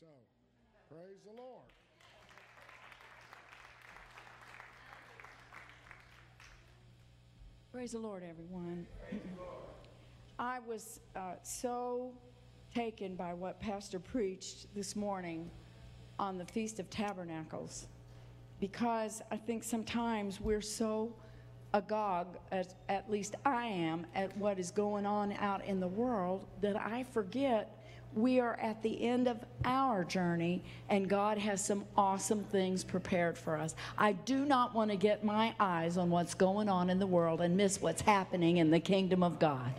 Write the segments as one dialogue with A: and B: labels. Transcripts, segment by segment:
A: So, praise the Lord.
B: Praise the Lord, everyone. I was uh, so taken by what Pastor preached this morning on the Feast of Tabernacles because I think sometimes we're so agog, as at least I am, at what is going on out in the world that I forget we are at the end of our journey and God has some awesome things prepared for us. I do not want to get my eyes on what's going on in the world and miss what's happening in the kingdom of God.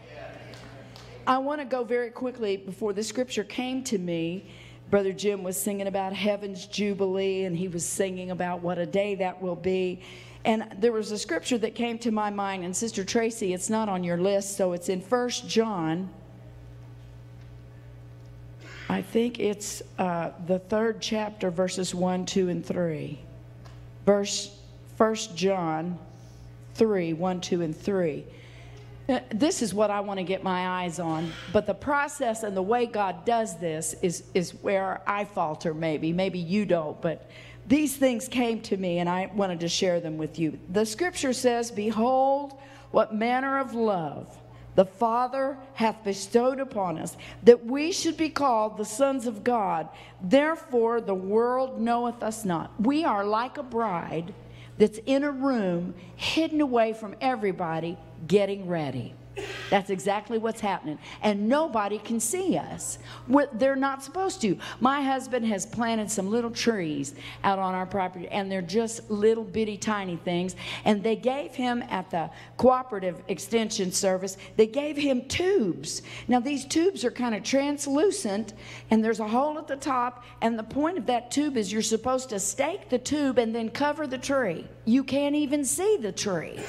B: I want to go very quickly before the scripture came to me. Brother Jim was singing about heaven's jubilee, and he was singing about what a day that will be. And there was a scripture that came to my mind, and Sister Tracy, it's not on your list, so it's in First John. I think it's uh, the third chapter, verses 1, 2, and 3. Verse 1 John 3, 1, 2, and 3. Uh, This is what I want to get my eyes on, but the process and the way God does this is, is where I falter, maybe. Maybe you don't, but these things came to me and I wanted to share them with you. The scripture says, Behold, what manner of love the Father hath bestowed upon us, that we should be called the sons of God. Therefore, the world knoweth us not. We are like a bride that's in a room, hidden away from everybody, getting ready. That's exactly what's happening. And nobody can see us. We're- They're not supposed to. My husband has planted some little trees out on our property, and they're just little bitty tiny things. And they gave him at the cooperative extension service, they gave him tubes. Now, these tubes are kind of translucent, and there's a hole at the top. And the point of that tube is you're supposed to stake the tube and then cover the tree. You can't even see the tree.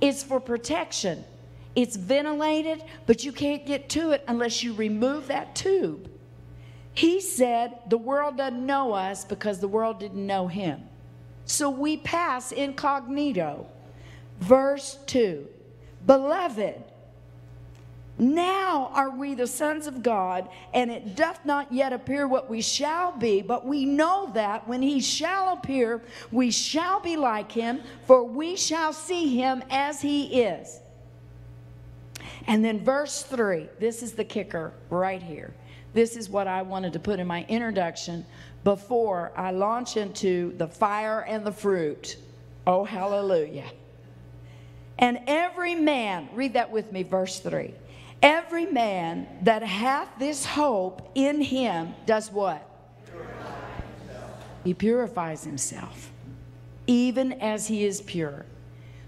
B: It's for protection. It's ventilated, but you can't get to it unless you remove that tube. He said the world doesn't know us because the world didn't know him. So we pass incognito. Verse 2 Beloved, now are we the sons of God, and it doth not yet appear what we shall be, but we know that when he shall appear, we shall be like him, for we shall see him as he is. And then verse 3, this is the kicker right here. This is what I wanted to put in my introduction before I launch into the fire and the fruit. Oh, hallelujah. And every man, read that with me, verse 3. Every man that hath this hope in him does what? He purifies himself, even as he is pure.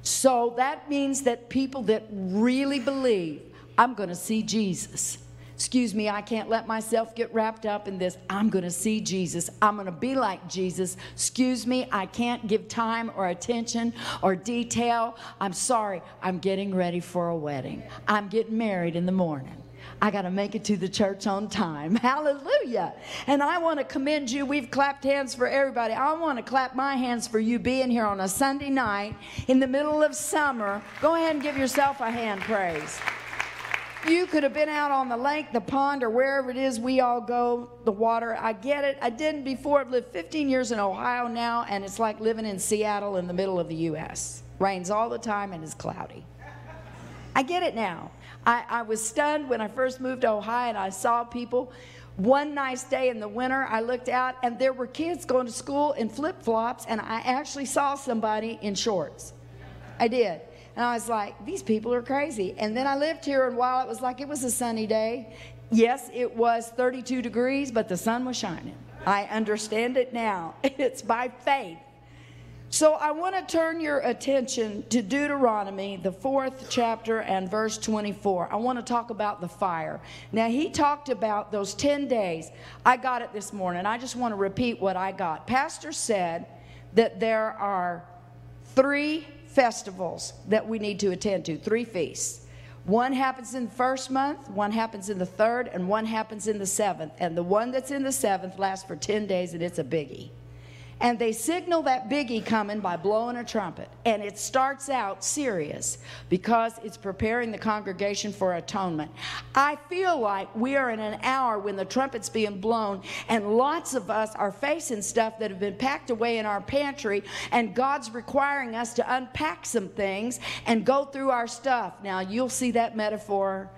B: So that means that people that really believe, I'm going to see Jesus. Excuse me, I can't let myself get wrapped up in this. I'm going to see Jesus. I'm going to be like Jesus. Excuse me, I can't give time or attention or detail. I'm sorry, I'm getting ready for a wedding. I'm getting married in the morning. I got to make it to the church on time. Hallelujah. And I want to commend you. We've clapped hands for everybody. I want to clap my hands for you being here on a Sunday night in the middle of summer. Go ahead and give yourself a hand praise. You could have been out on the lake, the pond, or wherever it is we all go, the water. I get it. I didn't before. I've lived 15 years in Ohio now, and it's like living in Seattle in the middle of the U.S. Rains all the time and is cloudy. I get it now. I, I was stunned when I first moved to Ohio and I saw people. One nice day in the winter, I looked out and there were kids going to school in flip flops, and I actually saw somebody in shorts. I did. And I was like, these people are crazy. And then I lived here, and while it was like it was a sunny day, yes, it was 32 degrees, but the sun was shining. I understand it now. It's by faith. So I want to turn your attention to Deuteronomy, the fourth chapter and verse 24. I want to talk about the fire. Now, he talked about those 10 days. I got it this morning. I just want to repeat what I got. Pastor said that there are three festivals that we need to attend to, three feasts. One happens in the first month, one happens in the third, and one happens in the seventh. And the one that's in the seventh lasts for 10 days, and it's a biggie. And they signal that biggie coming by blowing a trumpet. And it starts out serious because it's preparing the congregation for atonement. I feel like we are in an hour when the trumpet's being blown, and lots of us are facing stuff that have been packed away in our pantry, and God's requiring us to unpack some things and go through our stuff. Now, you'll see that metaphor.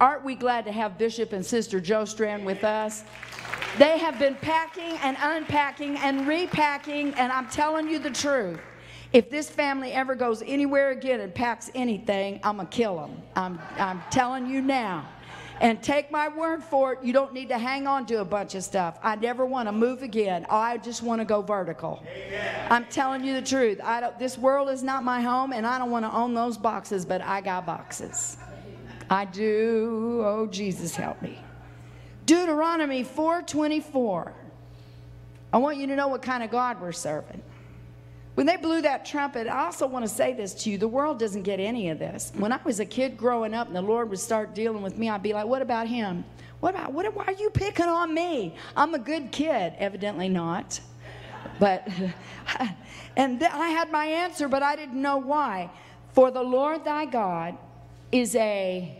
B: Aren't we glad to have Bishop and Sister Joe Strand with us? They have been packing and unpacking and repacking, and I'm telling you the truth. If this family ever goes anywhere again and packs anything, I'm going to kill them. I'm, I'm telling you now. And take my word for it, you don't need to hang on to a bunch of stuff. I never want to move again. I just want to go vertical. Amen. I'm telling you the truth. I don't, this world is not my home, and I don't want to own those boxes, but I got boxes. I do. Oh, Jesus, help me. Deuteronomy 4:24. I want you to know what kind of God we're serving. When they blew that trumpet, I also want to say this to you. The world doesn't get any of this. When I was a kid growing up and the Lord would start dealing with me, I'd be like, what about him? What about, what, why are you picking on me? I'm a good kid. Evidently not. But, and I had my answer, but I didn't know why. For the Lord thy God is a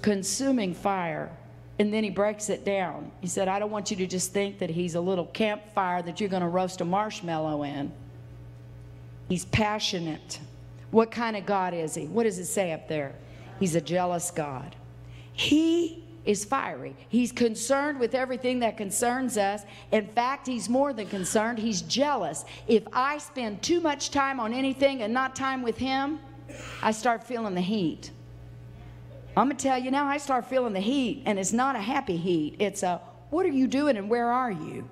B: consuming fire and then he breaks it down. He said, I don't want you to just think that he's a little campfire that you're going to roast a marshmallow in. He's passionate. What kind of God is he? What does it say up there? He's a jealous God. He is fiery. He's concerned with everything that concerns us. In fact, he's more than concerned, he's jealous. If I spend too much time on anything and not time with him, I start feeling the heat. I'm going to tell you now, I start feeling the heat, and it's not a happy heat. It's a, what are you doing and where are you?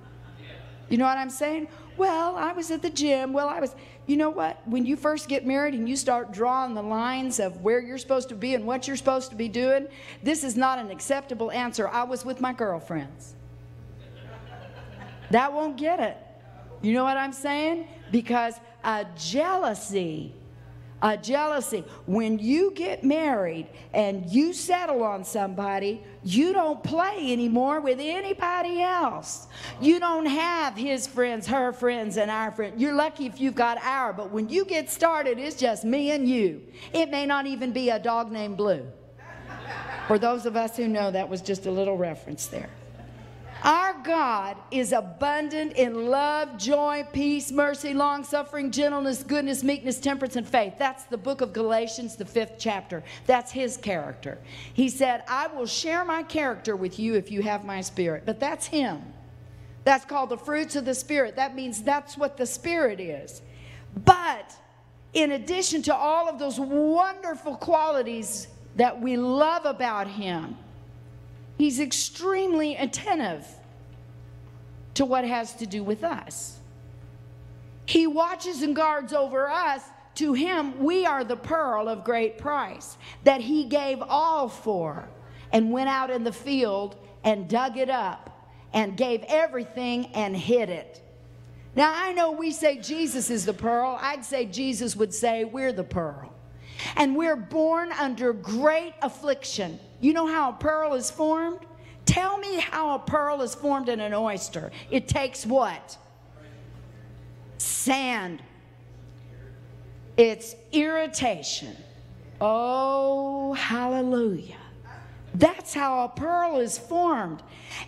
B: You know what I'm saying? Well, I was at the gym. Well, I was, you know what? When you first get married and you start drawing the lines of where you're supposed to be and what you're supposed to be doing, this is not an acceptable answer. I was with my girlfriends. That won't get it. You know what I'm saying? Because a jealousy a jealousy. When you get married and you settle on somebody, you don't play anymore with anybody else. You don't have his friends, her friends, and our friends. You're lucky if you've got our, but when you get started, it's just me and you. It may not even be a dog named Blue. For those of us who know, that was just a little reference there. Our God is abundant in love, joy, peace, mercy, long suffering, gentleness, goodness, meekness, temperance, and faith. That's the book of Galatians, the fifth chapter. That's his character. He said, I will share my character with you if you have my spirit. But that's him. That's called the fruits of the Spirit. That means that's what the Spirit is. But in addition to all of those wonderful qualities that we love about him, He's extremely attentive to what has to do with us. He watches and guards over us. To him, we are the pearl of great price that he gave all for and went out in the field and dug it up and gave everything and hid it. Now, I know we say Jesus is the pearl. I'd say Jesus would say we're the pearl. And we're born under great affliction. You know how a pearl is formed? Tell me how a pearl is formed in an oyster. It takes what? Sand. It's irritation. Oh, hallelujah. That's how a pearl is formed.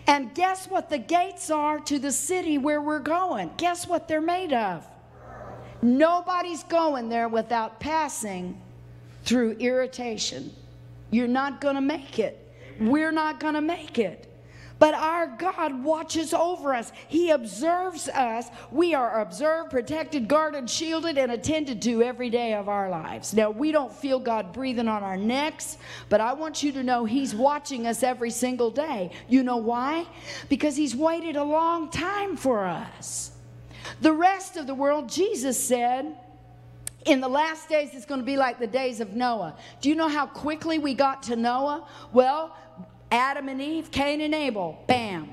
B: And guess what the gates are to the city where we're going? Guess what they're made of? Nobody's going there without passing through irritation. You're not going to make it. We're not going to make it. But our God watches over us. He observes us. We are observed, protected, guarded, shielded, and attended to every day of our lives. Now, we don't feel God breathing on our necks, but I want you to know He's watching us every single day. You know why? Because He's waited a long time for us. The rest of the world, Jesus said, in the last days, it's going to be like the days of Noah. Do you know how quickly we got to Noah? Well, Adam and Eve, Cain and Abel, bam.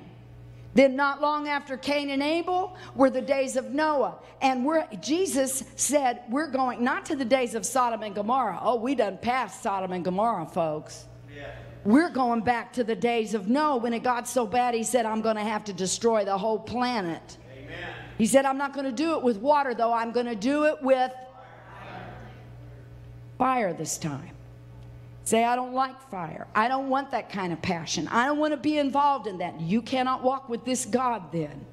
B: Then, not long after Cain and Abel were the days of Noah. And we're, Jesus said, We're going not to the days of Sodom and Gomorrah. Oh, we done passed Sodom and Gomorrah, folks. Yeah. We're going back to the days of Noah when it got so bad, he said, I'm going to have to destroy the whole planet. Amen. He said, I'm not going to do it with water, though. I'm going to do it with fire this time. Say, I don't like fire. I don't want that kind of passion. I don't want to be involved in that. You cannot walk with this God then.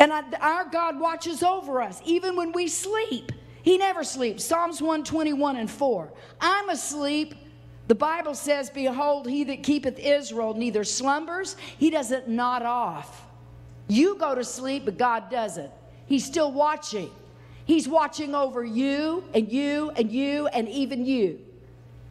B: And I, our God watches over us even when we sleep. He never sleeps. Psalms 121 and 4. I'm asleep. The Bible says, Behold, he that keepeth Israel neither slumbers, he doesn't nod off. You go to sleep, but God doesn't. He's still watching. He's watching over you and you and you and even you.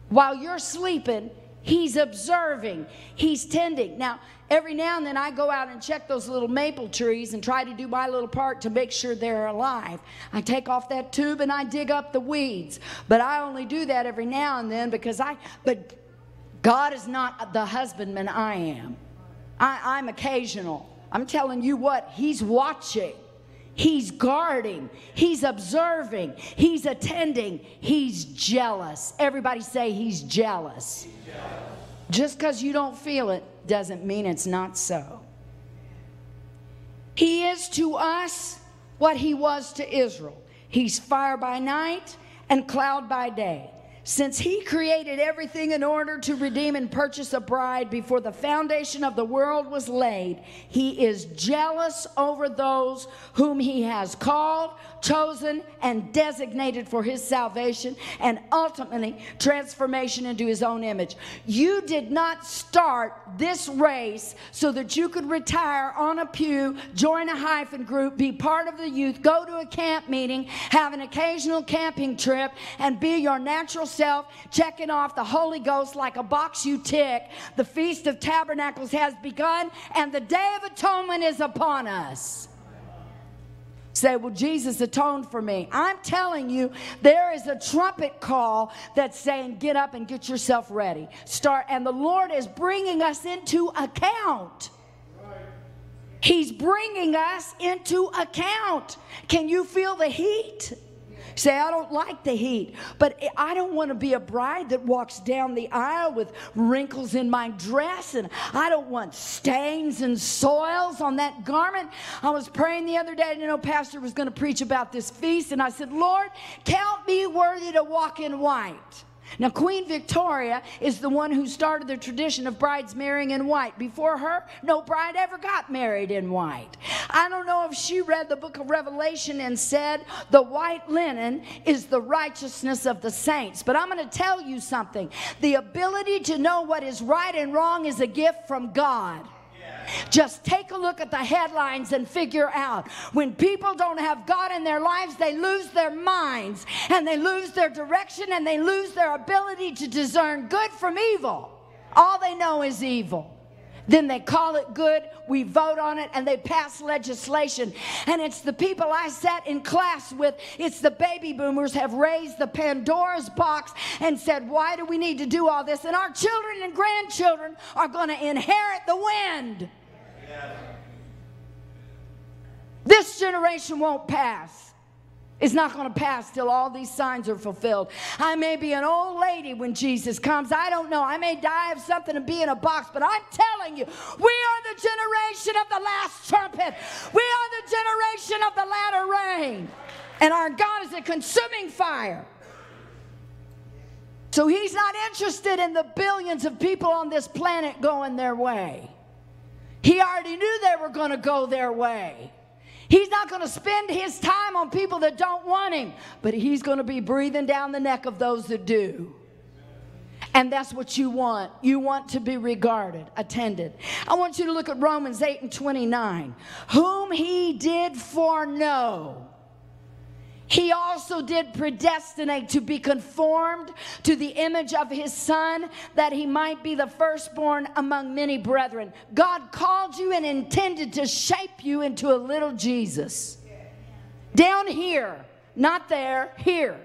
B: While you're sleeping, He's observing, He's tending. Now, every now and then I go out and check those little maple trees and try to do my little part to make sure they're alive. I take off that tube and I dig up the weeds. But I only do that every now and then because I, but God is not the husbandman I am. I, I'm occasional. I'm telling you what, He's watching. He's guarding, he's observing, he's attending, he's jealous. Everybody say he's jealous. He's jealous. Just because you don't feel it doesn't mean it's not so. He is to us what he was to Israel. He's fire by night and cloud by day. Since he created everything in order to redeem and purchase a bride before the foundation of the world was laid, he is jealous over those whom he has called, chosen, and designated for his salvation and ultimately transformation into his own image. You did not start this race so that you could retire on a pew, join a hyphen group, be part of the youth, go to a camp meeting, have an occasional camping trip, and be your natural yourself checking off the Holy Ghost like a box you tick. The Feast of Tabernacles has begun and the Day of Atonement is upon us. Say, well, Jesus atoned for me. I'm telling you, there is a trumpet call that's saying, get up and get yourself ready. Start, and the Lord is bringing us into account. He's bringing us into account. Can you feel the heat? Say, I don't like the heat, but I don't want to be a bride that walks down the aisle with wrinkles in my dress, and I don't want stains and soils on that garment. I was praying the other day, and you know, Pastor was going to preach about this feast, and I said, Lord, count me worthy to walk in white. Now, Queen Victoria is the one who started the tradition of brides marrying in white. Before her, no bride ever got married in white. I don't know if she read the book of Revelation and said the white linen is the righteousness of the saints. But I'm going to tell you something the ability to know what is right and wrong is a gift from God. Just take a look at the headlines and figure out when people don't have God in their lives, they lose their minds and they lose their direction and they lose their ability to discern good from evil. All they know is evil. Then they call it good, we vote on it, and they pass legislation. And it's the people I sat in class with, it's the baby boomers have raised the Pandora's box and said, Why do we need to do all this? And our children and grandchildren are going to inherit the wind. This generation won't pass. It's not going to pass till all these signs are fulfilled. I may be an old lady when Jesus comes. I don't know. I may die of something and be in a box, but I'm telling you, we are the generation of the last trumpet. We are the generation of the latter rain. And our God is a consuming fire. So he's not interested in the billions of people on this planet going their way. He already knew they were going to go their way. He's not going to spend his time on people that don't want him, but he's going to be breathing down the neck of those that do. And that's what you want. You want to be regarded, attended. I want you to look at Romans 8 and 29. Whom he did foreknow he also did predestinate to be conformed to the image of his son that he might be the firstborn among many brethren. God called you and intended to shape you into a little Jesus. Down here, not there, here.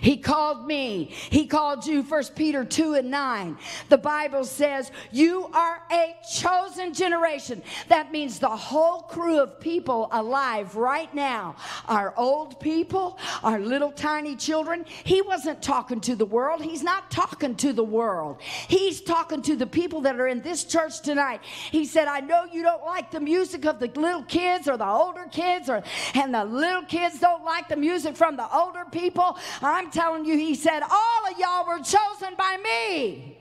B: He called me. He called you. First Peter 2 and 9. The Bible says, You are a chosen generation. That means the whole crew of people alive right now our old people, our little tiny children. He wasn't talking to the world. He's not talking to the world. He's talking to the people that are in this church tonight. He said, I know you don't like the music of the little kids or the older kids, or and the little kids don't like the music from the older people. I'm telling you, he said, all of y'all were chosen by me.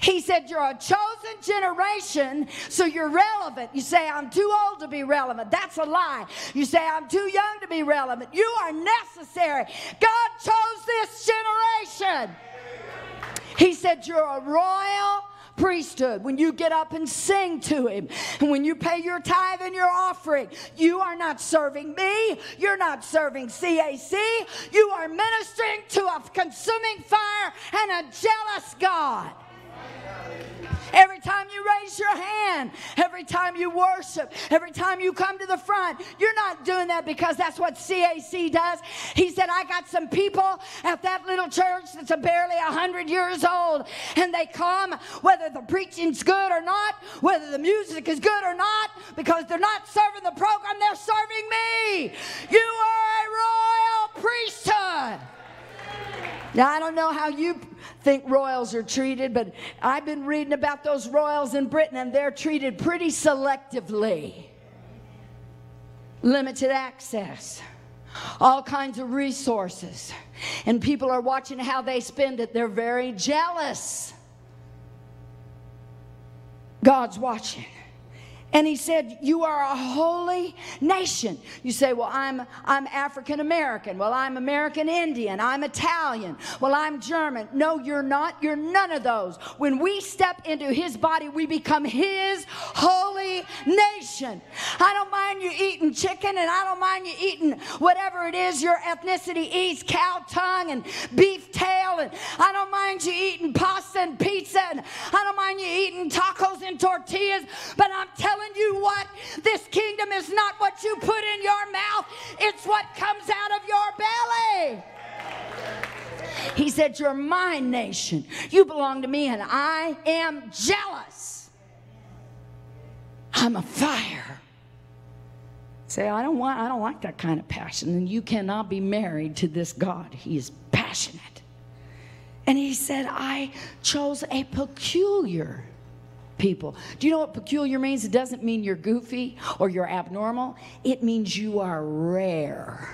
B: He said, You're a chosen generation, so you're relevant. You say, I'm too old to be relevant. That's a lie. You say, I'm too young to be relevant. You are necessary. God chose this generation. He said, You're a royal priesthood, when you get up and sing to Him, and when you pay your tithe and your offering, you are not serving me, you're not serving CAC, you are ministering to a consuming fire and a jealous God. Every time you raise your hand, every time you worship, every time you come to the front, you're not doing that because that's what CAC does. He said, I got some people at that little church that's barely 100 years old, and they come whether the preaching's good or not, whether the music is good or not, because they're not serving the program, they're serving me. You are a royal priesthood. Now, I don't know how you think royals are treated, but I've been reading about those royals in Britain, and they're treated pretty selectively. Limited access, all kinds of resources, and people are watching how they spend it. They're very jealous. God's watching. And he said, You are a holy nation. You say, Well, I'm, I'm African American. Well, I'm American Indian. I'm Italian. Well, I'm German. No, you're not. You're none of those. When we step into his body, we become his holy nation. I don't mind you eating chicken and I don't mind you eating whatever it is your ethnicity eats cow tongue and beef tail. And I don't mind you eating pasta and pizza. And I don't mind you eating tacos and tortillas. But I'm telling telling you what, this kingdom is not what you put in your mouth, it's what comes out of your belly. He said, You're my nation. You belong to me, and I am jealous. I'm a fire. Say, I don't want, I don't like that kind of passion. And you cannot be married to this God. He is passionate. And he said, I chose a peculiar people. Do you know what peculiar means? It doesn't mean you're goofy or you're abnormal, it means you are rare.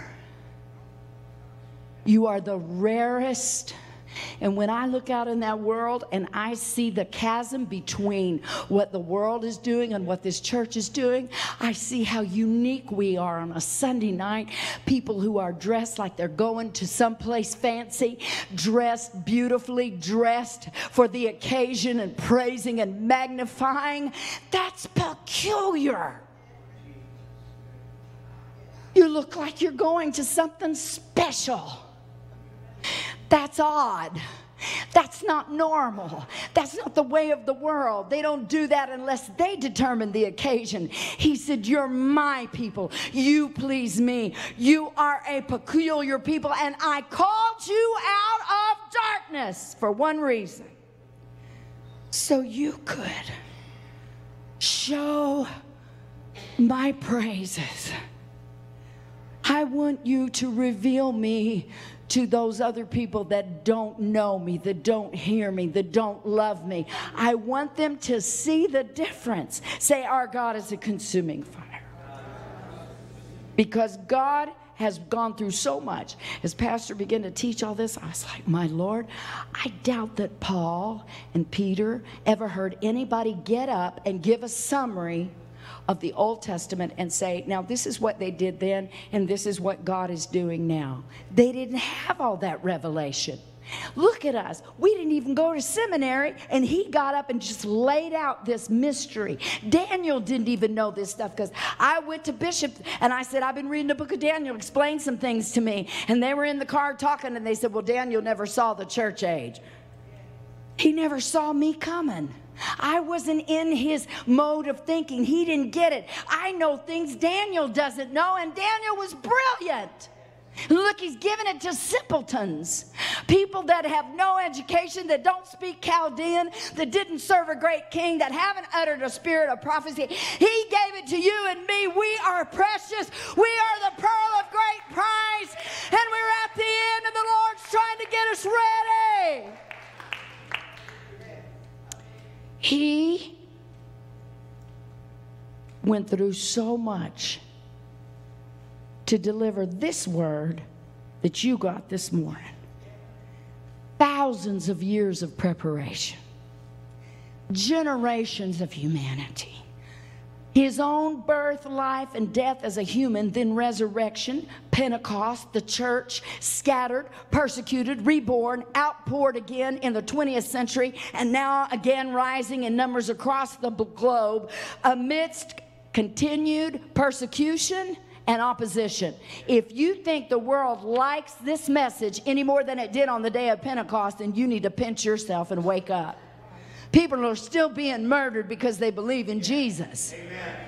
B: You are the rarest and when I look out in that world and I see the chasm between what the world is doing and what this church is doing, I see how unique we are on a Sunday night. People who are dressed like they're going to someplace fancy, dressed beautifully, dressed for the occasion and praising and magnifying. That's peculiar. You look like you're going to something special. That's odd. That's not normal. That's not the way of the world. They don't do that unless they determine the occasion. He said, You're my people. You please me. You are a peculiar people, and I called you out of darkness for one reason so you could show my praises. I want you to reveal me to those other people that don't know me, that don't hear me, that don't love me. I want them to see the difference. Say, Our God is a consuming fire. Because God has gone through so much. As Pastor began to teach all this, I was like, My Lord, I doubt that Paul and Peter ever heard anybody get up and give a summary of the Old Testament and say, now this is what they did then, and this is what God is doing now. They didn't have all that revelation. Look at us. We didn't even go to seminary, and he got up and just laid out this mystery. Daniel didn't even know this stuff because I went to Bishop and I said, I've been reading the book of Daniel, explain some things to me. And they were in the car talking, and they said, Well, Daniel never saw the church age. He never saw me coming. I wasn't in his mode of thinking. He didn't get it. I know things Daniel doesn't know, and Daniel was brilliant. Look, he's giving it to simpletons, people that have no education, that don't speak Chaldean, that didn't serve a great king, that haven't uttered a spirit of prophecy. He gave it to you and me. We are precious. We are the pearl of great price, and we're at the end, and the Lord's trying to get us ready. He went through so much to deliver this word that you got this morning. Thousands of years of preparation, generations of humanity. His own birth, life, and death as a human, then resurrection, Pentecost, the church, scattered, persecuted, reborn, outpoured again in the 20th century, and now again rising in numbers across the globe amidst continued persecution and opposition. If you think the world likes this message any more than it did on the day of Pentecost, then you need to pinch yourself and wake up. People are still being murdered because they believe in Jesus. Amen.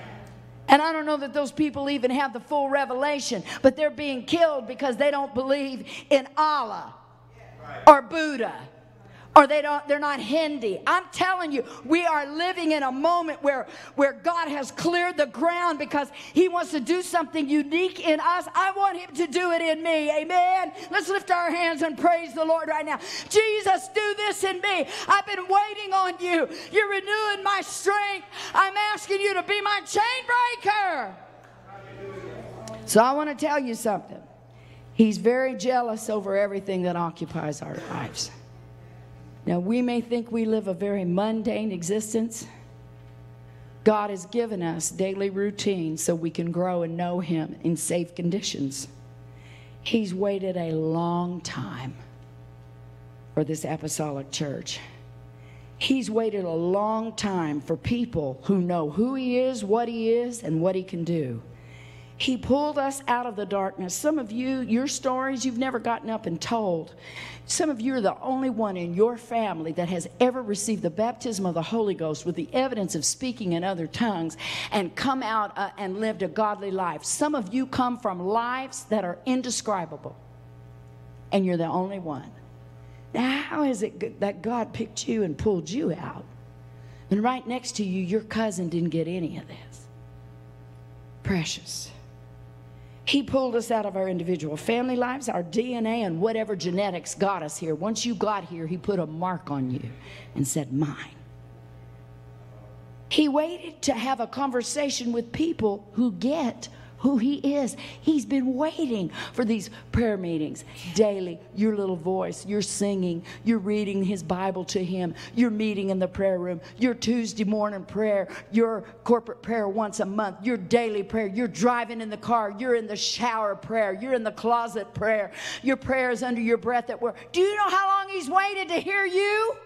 B: And I don't know that those people even have the full revelation, but they're being killed because they don't believe in Allah or Buddha or they don't they're not Hindi. I'm telling you, we are living in a moment where where God has cleared the ground because he wants to do something unique in us. I want him to do it in me. Amen. Let's lift our hands and praise the Lord right now. Jesus, do this in me. I've been waiting on you. You're renewing my strength. I'm asking you to be my chain breaker. So I want to tell you something. He's very jealous over everything that occupies our lives. Now, we may think we live a very mundane existence. God has given us daily routine so we can grow and know Him in safe conditions. He's waited a long time for this apostolic church. He's waited a long time for people who know who He is, what He is, and what He can do. He pulled us out of the darkness. Some of you, your stories you've never gotten up and told. Some of you are the only one in your family that has ever received the baptism of the Holy Ghost with the evidence of speaking in other tongues and come out uh, and lived a godly life. Some of you come from lives that are indescribable, and you're the only one. Now, how is it that God picked you and pulled you out? And right next to you, your cousin didn't get any of this. Precious. He pulled us out of our individual family lives, our DNA, and whatever genetics got us here. Once you got here, He put a mark on you and said, Mine. He waited to have a conversation with people who get who He is. He's been waiting for these prayer meetings daily. Your little voice, you're singing, you're reading His Bible to Him, you're meeting in the prayer room, your Tuesday morning prayer, your corporate prayer once a month, your daily prayer, you're driving in the car, you're in the shower prayer, you're in the closet prayer, your prayers under your breath at work. Do you know how long He's waited to hear you?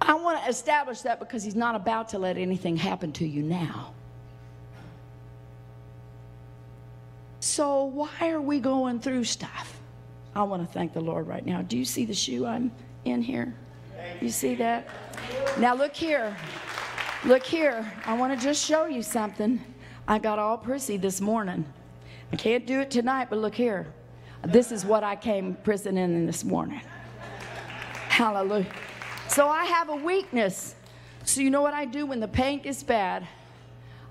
B: I want to establish that because he's not about to let anything happen to you now. So, why are we going through stuff? I want to thank the Lord right now. Do you see the shoe I'm in here? You see that? Now, look here. Look here. I want to just show you something. I got all prissy this morning. I can't do it tonight, but look here. This is what I came prison in this morning. Hallelujah. So I have a weakness. So you know what I do when the pain gets bad?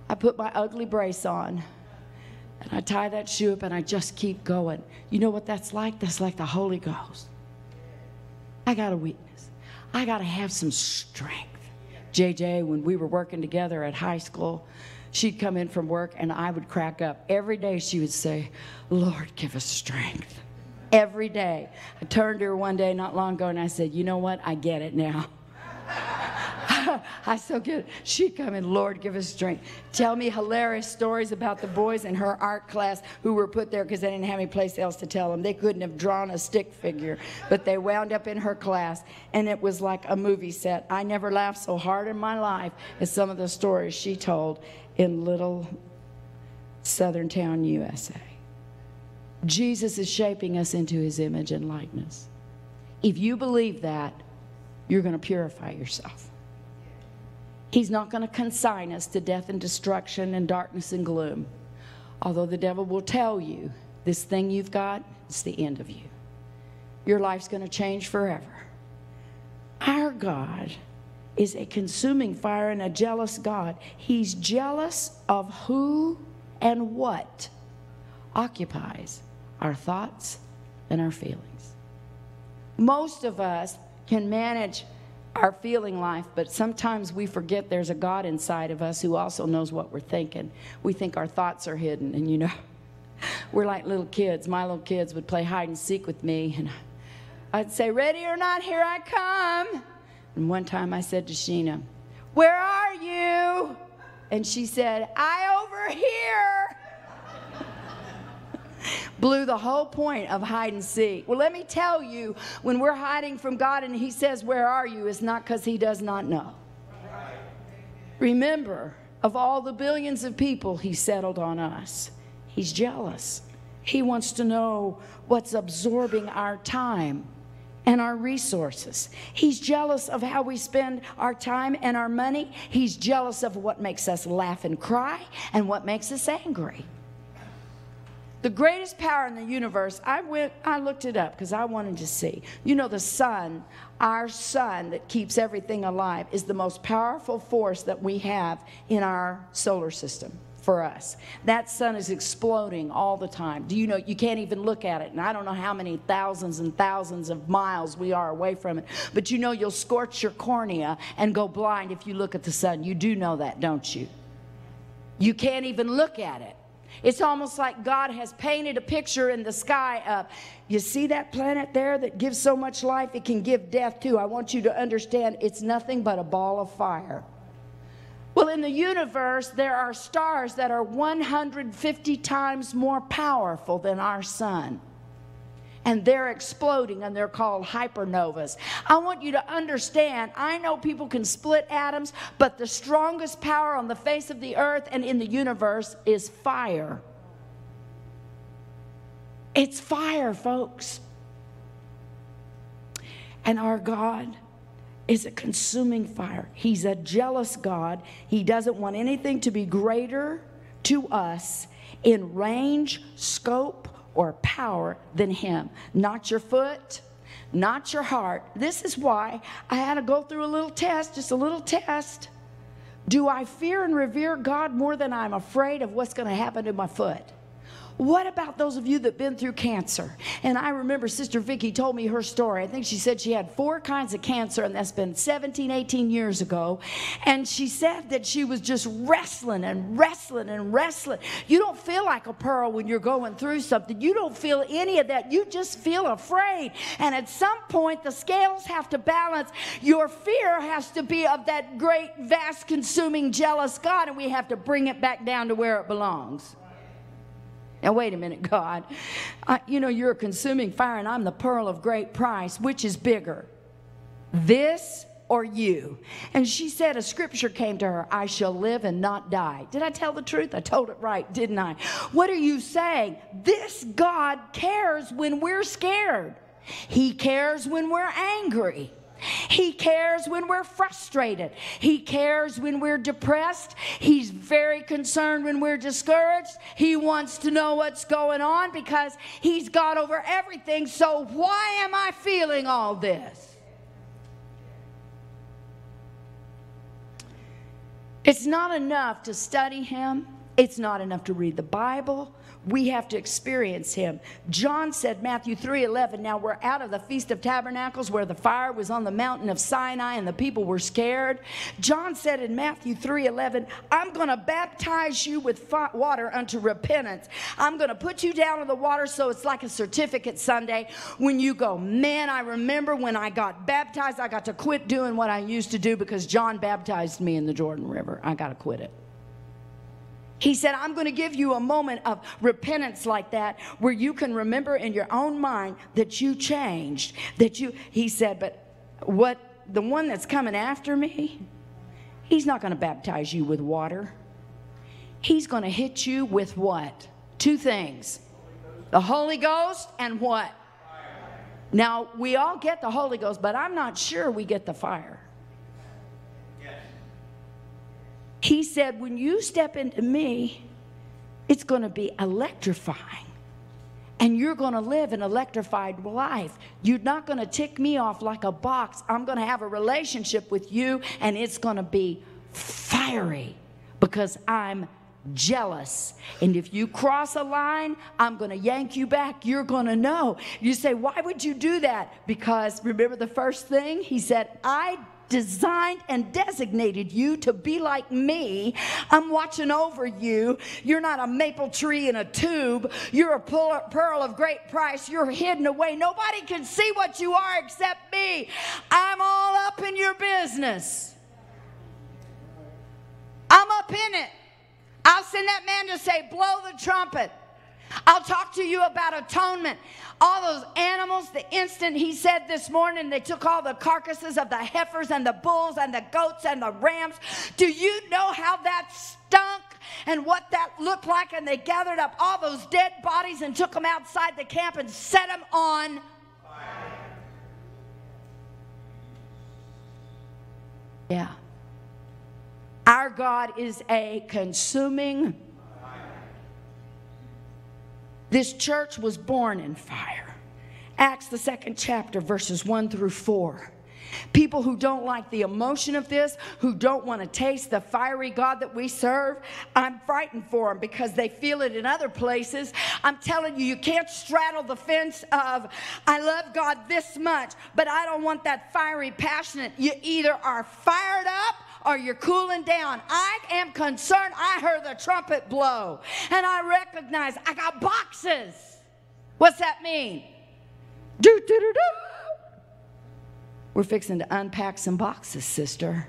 B: I put my ugly brace on and I tie that shoe up and I just keep going. You know what that's like? That's like the Holy Ghost. I got a weakness. I got to have some strength. JJ, when we were working together at high school, she'd come in from work and I would crack up. Every day she would say, Lord, give us strength every day. I turned to her one day not long ago and I said, You know what? I get it now. I so get it. She'd come in, Lord, give us strength. Tell me hilarious stories about the boys in her art class who were put there because they didn't have any place else to tell them. They couldn't have drawn a stick figure, but they wound up in her class, and it was like a movie set. I never laughed so hard in my life as some of the stories she told in little southern town, USA. Jesus is shaping us into his image and likeness. If you believe that, you're going to purify yourself. He's not going to consign us to death and destruction and darkness and gloom. Although the devil will tell you this thing you've got, it's the end of you. Your life's going to change forever. Our God is a consuming fire and a jealous God. He's jealous of who and what occupies our thoughts and our feelings. Most of us can manage our feeling life, but sometimes we forget there's a God inside of us who also knows what we're thinking. We think our thoughts are hidden, and you know, we're like little kids. My little kids would play hide and seek with me, and I'd say, Ready or not, here I come. And one time I said to Sheena, Where are you? And she said, I over here blew the whole point of hide and seek. Well, let me tell you, when we're hiding from God and He says, Where are you? it's not because He does not know. Remember, of all the billions of people He settled on us, He's jealous. He wants to know what's absorbing our time and our resources. He's jealous of how we spend our time and our money. He's jealous of what makes us laugh and cry and what makes us angry. The greatest power in the universe, I went, I looked it up because I wanted to see. You know, the sun, our sun that keeps everything alive, is the most powerful force that we have in our solar system for us. That sun is exploding all the time. Do you know you can't even look at it? And I don't know how many thousands and thousands of miles we are away from it. But you know you'll scorch your cornea and go blind if you look at the sun. You do know that, don't you? You can't even look at it. It's almost like God has painted a picture in the sky of, you see that planet there that gives so much life? It can give death too. I want you to understand it's nothing but a ball of fire. Well, in the universe, there are stars that are 150 times more powerful than our sun and they're exploding and they're called hypernovas. I want you to understand I know people can split atoms, but the strongest power on the face of the earth and in the universe is fire. It's fire, folks. And our God is a consuming fire. He's a jealous God. He doesn't want anything to be greater to us in range, scope, or power than him. Not your foot, not your heart. This is why I had to go through a little test, just a little test. Do I fear and revere God more than I'm afraid of what's going to happen to my foot? What about those of you that've been through cancer? And I remember Sister Vicki told me her story. I think she said she had four kinds of cancer, and that's been 17, 18 years ago. And she said that she was just wrestling and wrestling and wrestling. You don't feel like a pearl when you're going through something. You don't feel any of that. You just feel afraid. And at some point, the scales have to balance. Your fear has to be of that great, vast, consuming, jealous God, and we have to bring it back down to where it belongs. Now, wait a minute, God. I, you know, you're a consuming fire, and I'm the pearl of great price. Which is bigger, this or you? And she said, A scripture came to her I shall live and not die. Did I tell the truth? I told it right, didn't I? What are you saying? This God cares when we're scared, He cares when we're angry. He cares when we're frustrated. He cares when we're depressed. He's very concerned when we're discouraged. He wants to know what's going on because He's got over everything. So, why am I feeling all this? It's not enough to study Him, it's not enough to read the Bible we have to experience him. John said, Matthew 3 11, now we're out of the Feast of Tabernacles where the fire was on the mountain of Sinai and the people were scared. John said in Matthew 3 11, I'm going to baptize you with water unto repentance. I'm going to put you down in the water so it's like a certificate Sunday when you go, man, I remember when I got baptized, I got to quit doing what I used to do because John baptized me in the Jordan River. I got to quit it. He said, I'm going to give you a moment of repentance like that where you can remember in your own mind that you changed. That you, he said, but what the one that's coming after me, he's not going to baptize you with water. He's going to hit you with what? Two things the Holy Ghost and what? Now, we all get the Holy Ghost, but I'm not sure we get the fire. He said, When you step into me, it's going to be electrifying. And you're going to live an electrified life. You're not going to tick me off like a box. I'm going to have a relationship with you, and it's going to be fiery because I'm jealous. And if you cross a line, I'm going to yank you back. You're going to know. You say, Why would you do that? Because remember the first thing? He said, I designed and designated you to be like me. I'm watching over you. You're not a maple tree in a tube. You're a pearl of great price. You're hidden away. Nobody can see what you are except me. I'm all up in your business. I'm up in it. I'll send that man to say, blow the trumpet. I'll talk to you about atonement. All those animals, the instant he said this morning, they took all the carcasses of the heifers and the bulls and the goats and the rams. Do you know how that stunk and what that looked like? And they gathered up all those dead bodies and took them outside the camp and set them on fire. Yeah. Our God is a consuming this church was born in fire. Acts, the second chapter, verses 1 through 4. People who don't like the emotion of this, who don't want to taste the fiery God that we serve, I'm frightened for them because they feel it in other places. I'm telling you, you can't straddle the fence of, I love God this much, but I don't want that fiery, passionate. You either are fired up or you're cooling down. I am concerned. I heard the trumpet blow and I recognize I got boxes. What's that mean? Do, do, do, do. We're fixing to unpack some boxes, sister.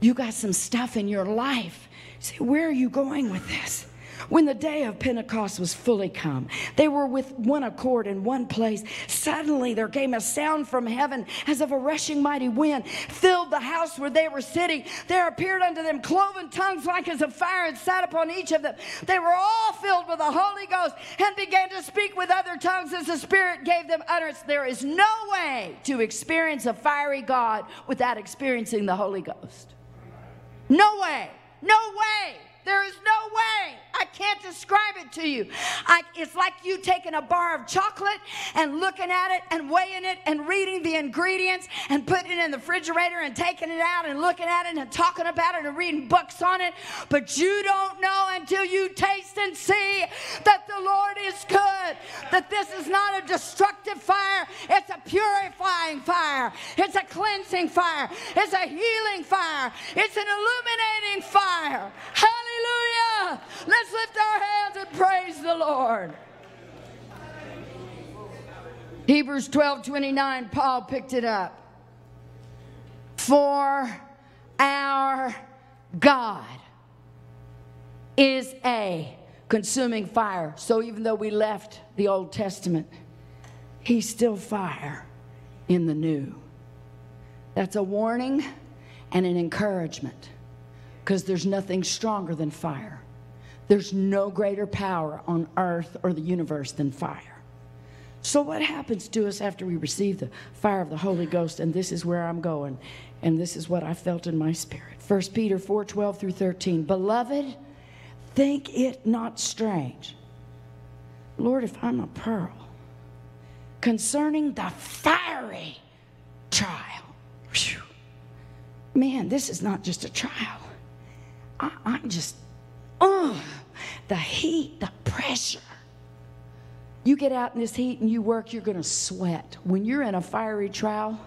B: You got some stuff in your life. Say, where are you going with this? When the day of Pentecost was fully come, they were with one accord in one place. Suddenly there came a sound from heaven as of a rushing mighty wind, filled the house where they were sitting. There appeared unto them cloven tongues like as of fire and sat upon each of them. They were all filled with the Holy Ghost and began to speak with other tongues as the Spirit gave them utterance. There is no way to experience a fiery God without experiencing the Holy Ghost. No way. No way. There is no way. I can't describe it to you. I, it's like you taking a bar of chocolate and looking at it and weighing it and reading the ingredients and putting it in the refrigerator and taking it out and looking at it and talking about it and reading books on it. But you don't know until you taste and see that the Lord is good, that this is not a destructive fire, it's a purifying fire, it's a cleansing fire, it's a healing fire, it's an illuminating fire. Hallelujah. Let's lift our hands and praise the Lord. Hebrews 12 29, Paul picked it up. For our God is a consuming fire. So even though we left the Old Testament, He's still fire in the new. That's a warning and an encouragement because there's nothing stronger than fire. There's no greater power on earth or the universe than fire. So, what happens to us after we receive the fire of the Holy Ghost? And this is where I'm going, and this is what I felt in my spirit. 1 Peter 4 12 through 13. Beloved, think it not strange. Lord, if I'm a pearl, concerning the fiery trial. Whew. Man, this is not just a trial. I, am just, oh, the heat, the pressure. You get out in this heat and you work, you're going to sweat. When you're in a fiery trial,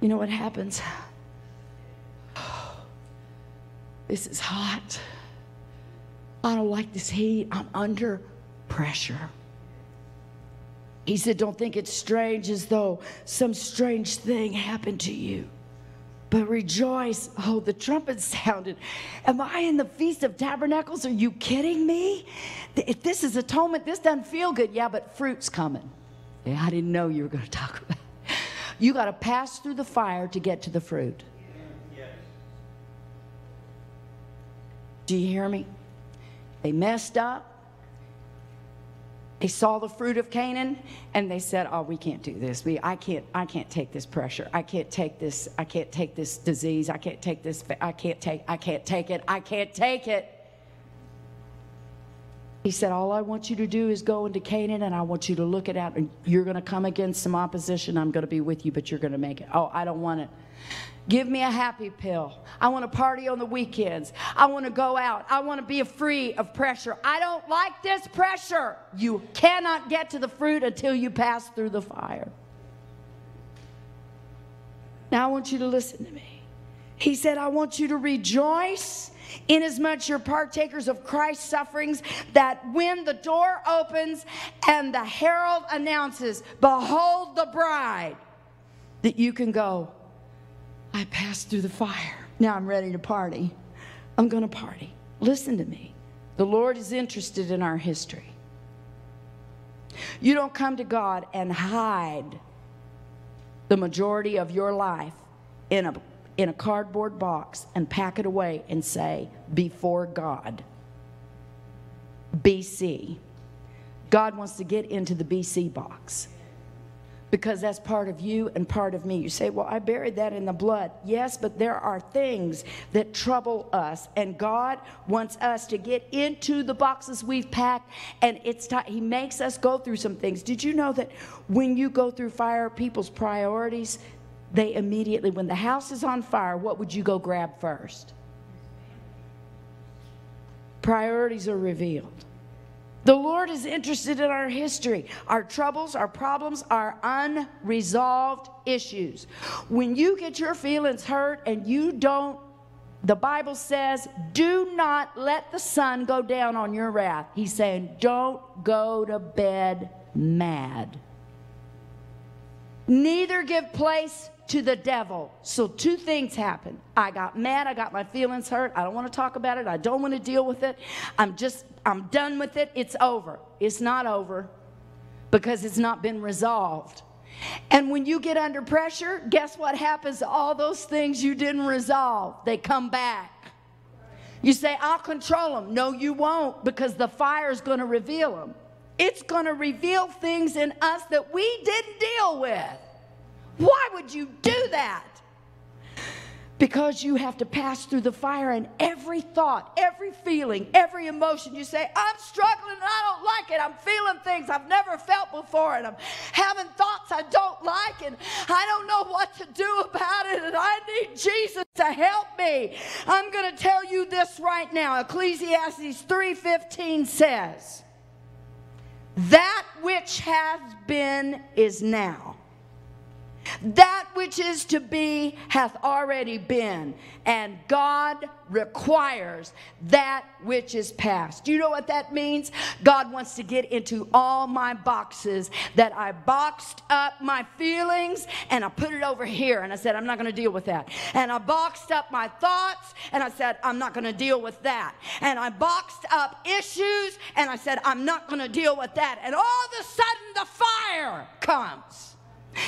B: you know what happens? This is hot. I don't like this heat. I'm under pressure. He said, Don't think it's strange as though some strange thing happened to you but rejoice. Oh, the trumpet sounded. Am I in the Feast of Tabernacles? Are you kidding me? If this is atonement, this doesn't feel good. Yeah, but fruit's coming. Yeah, I didn't know you were going to talk about it. You got to pass through the fire to get to the fruit. Yes. Do you hear me? They messed up. They saw the fruit of Canaan and they said, "Oh, we can't do this. We, I can't, I can't take this pressure. I can't take this. I can't take this disease. I can't take this. I can't take. I can't take it. I can't take it." He said, All I want you to do is go into Canaan and I want you to look it out. And you're going to come against some opposition. I'm going to be with you, but you're going to make it. Oh, I don't want it. Give me a happy pill. I want to party on the weekends. I want to go out. I want to be free of pressure. I don't like this pressure. You cannot get to the fruit until you pass through the fire. Now I want you to listen to me. He said, I want you to rejoice inasmuch you're partakers of Christ's sufferings, that when the door opens and the herald announces, Behold the bride, that you can go, I passed through the fire. Now I'm ready to party. I'm going to party. Listen to me. The Lord is interested in our history. You don't come to God and hide the majority of your life in a in a cardboard box and pack it away and say, Before God. BC. God wants to get into the BC box because that's part of you and part of me. You say, Well, I buried that in the blood. Yes, but there are things that trouble us, and God wants us to get into the boxes we've packed, and it's time. He makes us go through some things. Did you know that when you go through fire, people's priorities they immediately, when the house is on fire, what would you go grab first? Priorities are revealed. The Lord is interested in our history, our troubles, our problems, our unresolved issues. When you get your feelings hurt and you don't, the Bible says, do not let the sun go down on your wrath. He's saying, don't go to bed mad. Neither give place to the devil. So, two things happened. I got mad. I got my feelings hurt. I don't want to talk about it. I don't want to deal with it. I'm just, I'm done with it. It's over. It's not over because it's not been resolved. And when you get under pressure, guess what happens to all those things you didn't resolve? They come back. You say, I'll control them. No, you won't because the fire is going to reveal them. It's going to reveal things in us that we didn't deal with. Why would you do that? Because you have to pass through the fire, and every thought, every feeling, every emotion, you say, I'm struggling and I don't like it. I'm feeling things I've never felt before, and I'm having thoughts I don't like, and I don't know what to do about it, and I need Jesus to help me. I'm going to tell you this right now. Ecclesiastes 3:15 says, That which has been is now that which is to be hath already been, and God requires that which is past. Do you know what that means? God wants to get into all my boxes that I boxed up my feelings and I put it over here and I said, I'm not going to deal with that. And I boxed up my thoughts and I said, I'm not going to deal with that. And I boxed up issues and I said, I'm not going to deal with that. And all of a sudden, the fire comes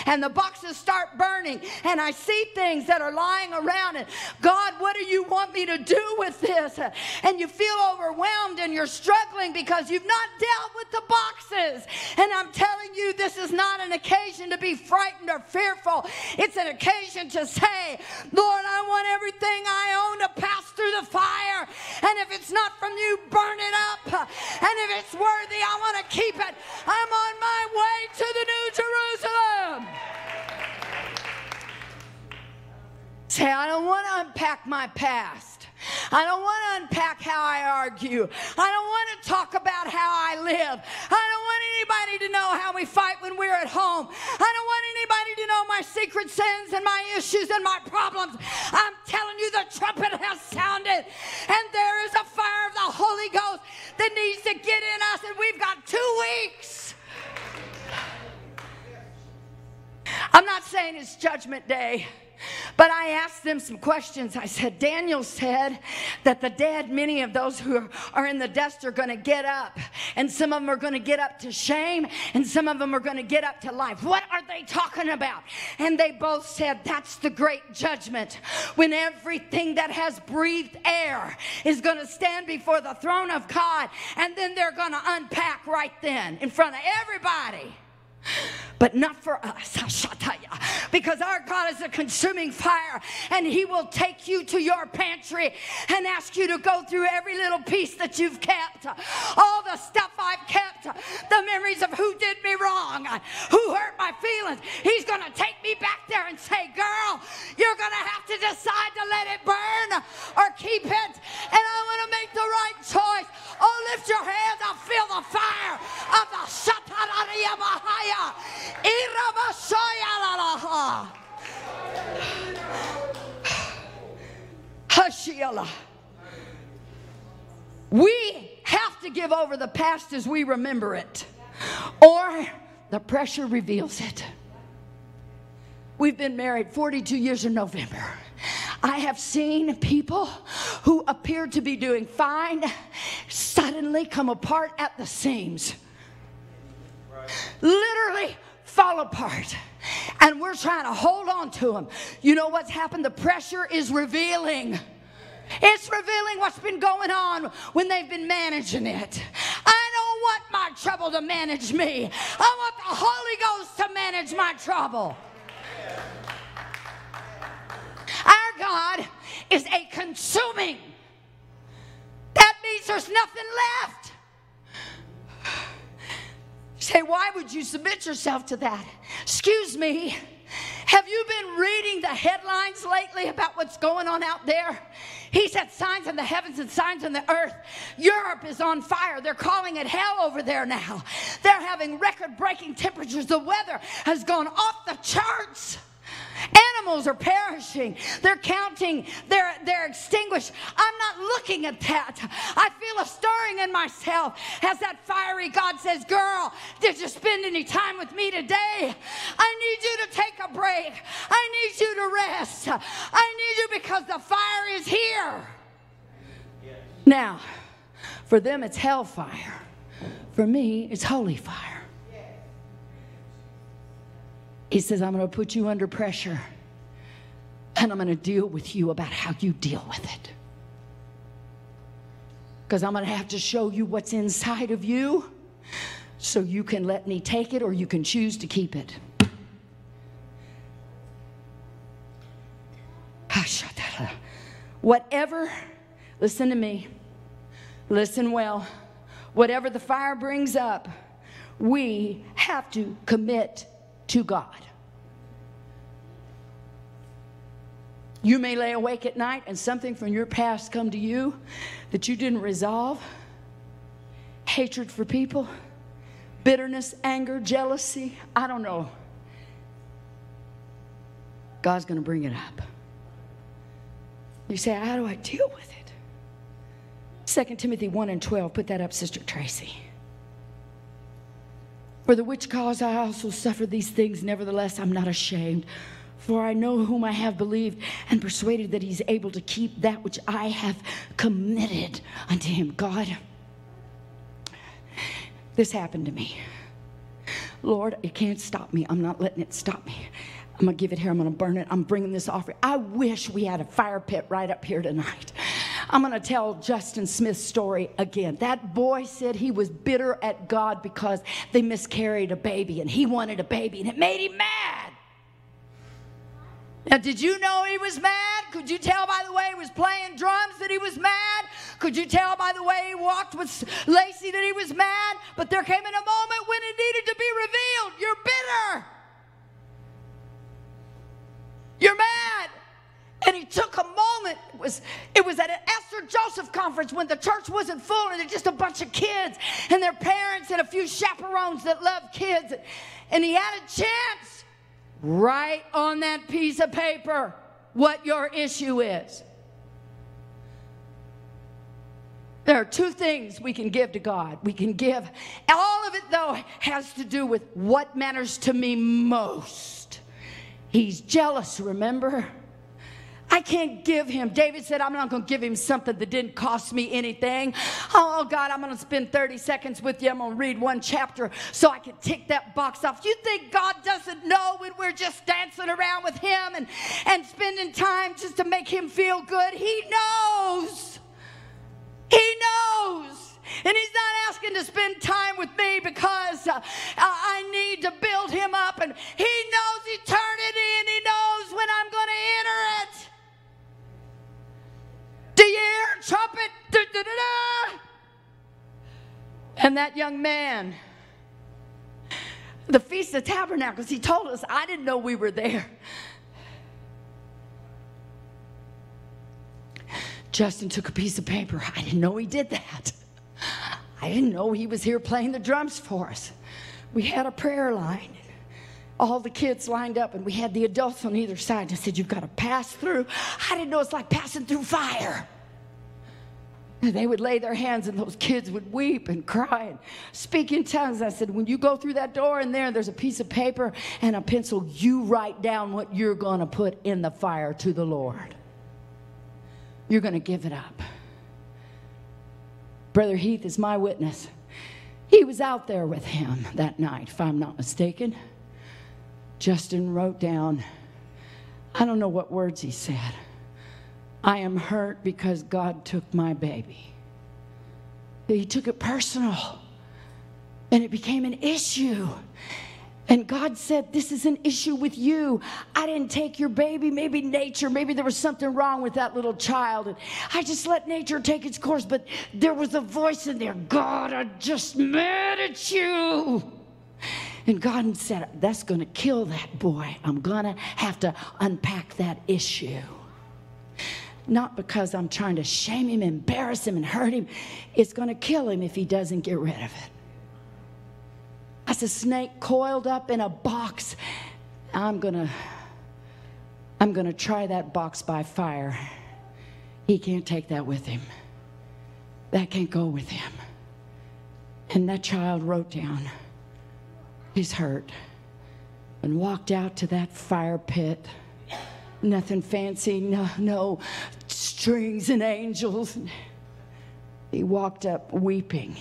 B: and the boxes start burning and I see things that are lying around and God, what do you want me to do with this? And you feel overwhelmed and you're struggling because you've not dealt with the boxes. And I'm telling you, this is not an occasion to be frightened or fearful. It's an occasion to say, Lord, I want everything I own to pass through the fire. And if it's not from you, burn it up. And if it's worthy, I want to keep it. I'm on my way to the New Jerusalem. Say, I don't want to unpack my past. I don't want to unpack how I argue. I don't want to talk about how I live. I don't want anybody to know how we fight when we're at home. I don't want anybody to know my secret sins and my issues and my problems. I'm telling you, the trumpet has sounded, and there is a fire of the Holy Ghost that needs to get in us, and we've got two weeks. I'm not saying it's judgment day. But I asked them some questions. I said, Daniel said that the dead, many of those who are in the dust, are going to get up. And some of them are going to get up to shame, and some of them are going to get up to life. What are they talking about? And they both said, That's the great judgment when everything that has breathed air is going to stand before the throne of God, and then they're going to unpack right then in front of everybody but not for us. Because our God is a consuming fire, and He will take you to your pantry and ask you to go through every little piece that you've kept, all the stuff I've kept, the memories of who did me wrong, who hurt my feelings. He's going to take me back there and say, Girl, you're going to have to decide to let it burn or keep it. And I want to make the right choice. Oh, lift your hands. I feel the fire of the Shatanariya Mahaya. Hashiala. We have to give over the past as we remember it, or the pressure reveals it. We've been married 42 years in November. I have seen people who appeared to be doing fine suddenly come apart at the seams. Literally fall apart. And we're trying to hold on to them. You know what's happened? The pressure is revealing. It's revealing what's been going on when they've been managing it. I don't want my trouble to manage me. I want the Holy Ghost to manage my trouble. Our God is a consuming. That means there's nothing left. Say, why would you submit yourself to that? Excuse me. Have you been reading the headlines lately about what's going on out there? He said signs in the heavens and signs in the earth. Europe is on fire. They're calling it hell over there now. They're having record breaking temperatures. The weather has gone off the charts. Animals are perishing. They're counting. They're, they're extinguished. I'm not looking at that. I feel a stirring in myself as that fiery God says, Girl, did you spend any time with me today? I need you to take a break. I need you to rest. I need you because the fire is here. Now, for them, it's hellfire. For me, it's holy fire. He says, I'm going to put you under pressure and I'm going to deal with you about how you deal with it. Because I'm going to have to show you what's inside of you so you can let me take it or you can choose to keep it. Whatever, listen to me, listen well. Whatever the fire brings up, we have to commit to God. You may lay awake at night and something from your past come to you that you didn't resolve. Hatred for people, bitterness, anger, jealousy, I don't know. God's going to bring it up. You say, How do I deal with it? 2 Timothy 1 and 12, put that up, Sister Tracy. For the which cause I also suffer these things, nevertheless, I'm not ashamed. For I know whom I have believed and persuaded that he's able to keep that which I have committed unto him. God, this happened to me. Lord, it can't stop me. I'm not letting it stop me. I'm going to give it here. I'm going to burn it. I'm bringing this offering. I wish we had a fire pit right up here tonight. I'm going to tell Justin Smith's story again. That boy said he was bitter at God because they miscarried a baby and he wanted a baby and it made him mad. Now, did you know he was mad? Could you tell by the way he was playing drums that he was mad? Could you tell by the way he walked with Lacey that he was mad? But there came in a moment when it needed to be revealed. You're bitter. You're mad. And he took a moment. It was, it was at an Esther Joseph conference when the church wasn't full and it's just a bunch of kids and their parents and a few chaperones that love kids. And he had a chance. Write on that piece of paper what your issue is. There are two things we can give to God. We can give, all of it though has to do with what matters to me most. He's jealous, remember? I can't give him. David said, I'm not going to give him something that didn't cost me anything. Oh, God, I'm going to spend 30 seconds with you. I'm going to read one chapter so I can tick that box off. You think God doesn't know when we're just dancing around with him and, and spending time just to make him feel good? He knows. He knows. And he's not asking to spend time with me because uh, I need to build him up. And he knows eternity and he knows when I'm going to enter it. And that young man, the Feast of Tabernacles, he told us, I didn't know we were there. Justin took a piece of paper. I didn't know he did that. I didn't know he was here playing the drums for us. We had a prayer line. All the kids lined up, and we had the adults on either side. I said, You've got to pass through. I didn't know it's like passing through fire. And they would lay their hands, and those kids would weep and cry and speak in tongues. I said, When you go through that door in there, there's a piece of paper and a pencil. You write down what you're going to put in the fire to the Lord. You're going to give it up. Brother Heath is my witness. He was out there with him that night, if I'm not mistaken. Justin wrote down, I don't know what words he said. I am hurt because God took my baby. He took it personal and it became an issue. And God said, This is an issue with you. I didn't take your baby. Maybe nature, maybe there was something wrong with that little child. And I just let nature take its course. But there was a voice in there God, I'm just mad at you. And God said, That's going to kill that boy. I'm going to have to unpack that issue. Not because I'm trying to shame him, embarrass him, and hurt him. It's going to kill him if he doesn't get rid of it as a snake coiled up in a box. I'm going to I'm going to try that box by fire. He can't take that with him. That can't go with him. And that child wrote down his hurt and walked out to that fire pit. Nothing fancy, no, no strings and angels. He walked up weeping.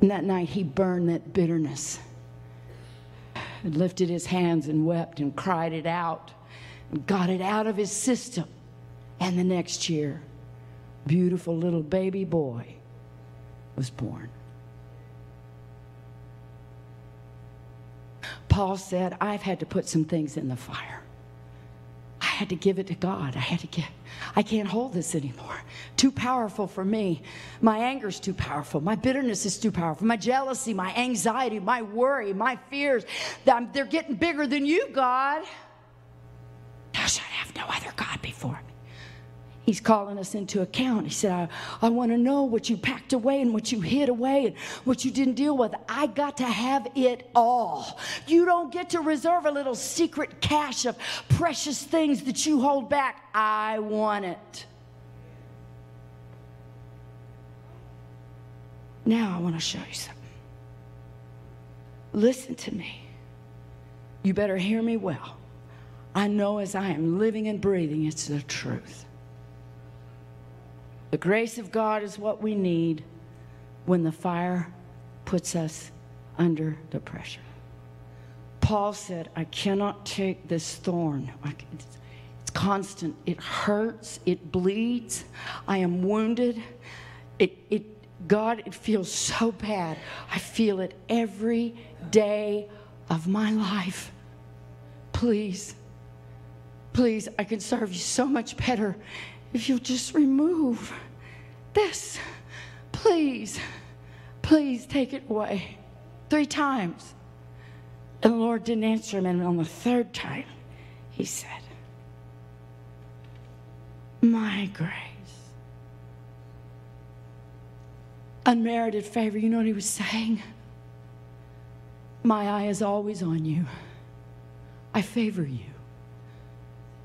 B: And that night he burned that bitterness and lifted his hands and wept and cried it out and got it out of his system. And the next year, beautiful little baby boy was born. Paul said, I've had to put some things in the fire. I had to give it to God. I had to get, I can't hold this anymore. Too powerful for me. My anger's too powerful. My bitterness is too powerful. My jealousy, my anxiety, my worry, my fears, they're getting bigger than you, God. Thou shalt have no other God before me. He's calling us into account. He said, I, I want to know what you packed away and what you hid away and what you didn't deal with. I got to have it all. You don't get to reserve a little secret cache of precious things that you hold back. I want it. Now I want to show you something. Listen to me. You better hear me well. I know as I am living and breathing, it's the truth. The grace of God is what we need when the fire puts us under the pressure. Paul said, I cannot take this thorn. It's constant. It hurts. It bleeds. I am wounded. It, it, God, it feels so bad. I feel it every day of my life. Please, please, I can serve you so much better if you'll just remove this, please, please take it away. Three times. And the Lord didn't answer him. And on the third time, he said, My grace. Unmerited favor. You know what he was saying? My eye is always on you. I favor you.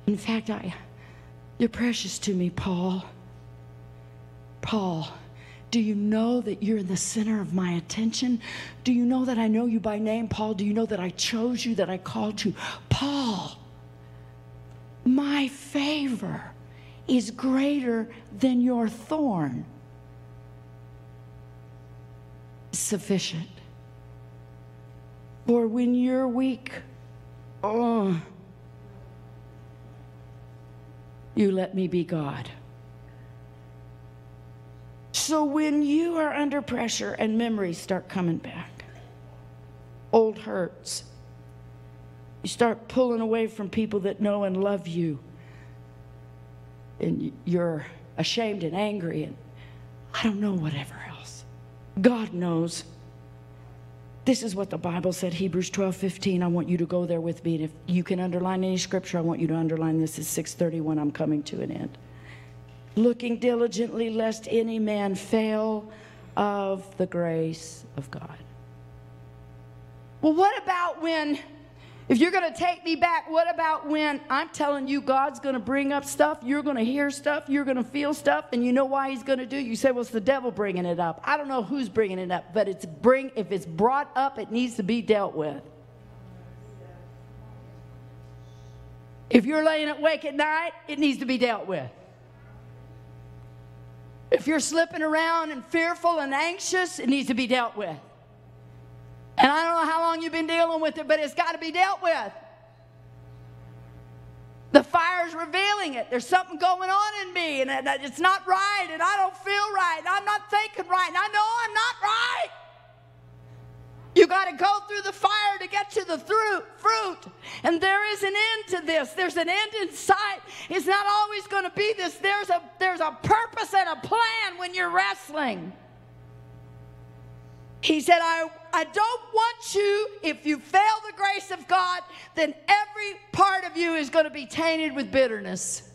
B: In fact, I you're precious to me, Paul. Paul, do you know that you're in the center of my attention? Do you know that I know you by name, Paul? Do you know that I chose you, that I called you? Paul, my favor is greater than your thorn. Sufficient. For when you're weak, oh, you let me be God. So when you are under pressure and memories start coming back, old hurts, you start pulling away from people that know and love you, and you're ashamed and angry, and I don't know whatever else. God knows. This is what the Bible said, Hebrews 12, 15. I want you to go there with me. And if you can underline any scripture, I want you to underline this is 631. I'm coming to an end. Looking diligently lest any man fail of the grace of God. Well, what about when if you're going to take me back, what about when I'm telling you God's going to bring up stuff, you're going to hear stuff, you're going to feel stuff, and you know why He's going to do? It. You say, "Well, it's the devil bringing it up." I don't know who's bringing it up, but it's bring. If it's brought up, it needs to be dealt with. If you're laying awake at night, it needs to be dealt with. If you're slipping around and fearful and anxious, it needs to be dealt with. And I don't know how long you've been dealing with it, but it's got to be dealt with. The fire's revealing it. There's something going on in me, and it's not right, and I don't feel right, and I'm not thinking right, and I know I'm not right. You got to go through the fire to get to the fruit. And there is an end to this. There's an end in sight. It's not always going to be this. There's a, there's a purpose and a plan when you're wrestling. He said, I, I don't want you, if you fail the grace of God, then every part of you is going to be tainted with bitterness.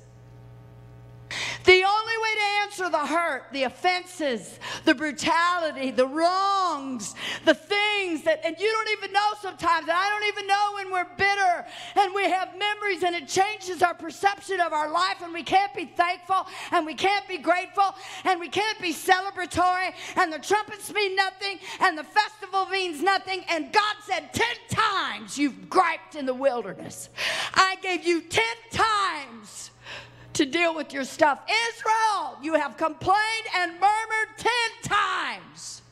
B: The only way to answer the hurt, the offenses, the brutality, the wrongs, the things that, and you don't even know sometimes, and I don't even know when we're bitter and we have memories and it changes our perception of our life and we can't be thankful and we can't be grateful and we can't be celebratory and the trumpets mean nothing and the festival means nothing. And God said, 10 times you've griped in the wilderness. I gave you 10 times to deal with your stuff. Israel, you have complained and murmured 10 times.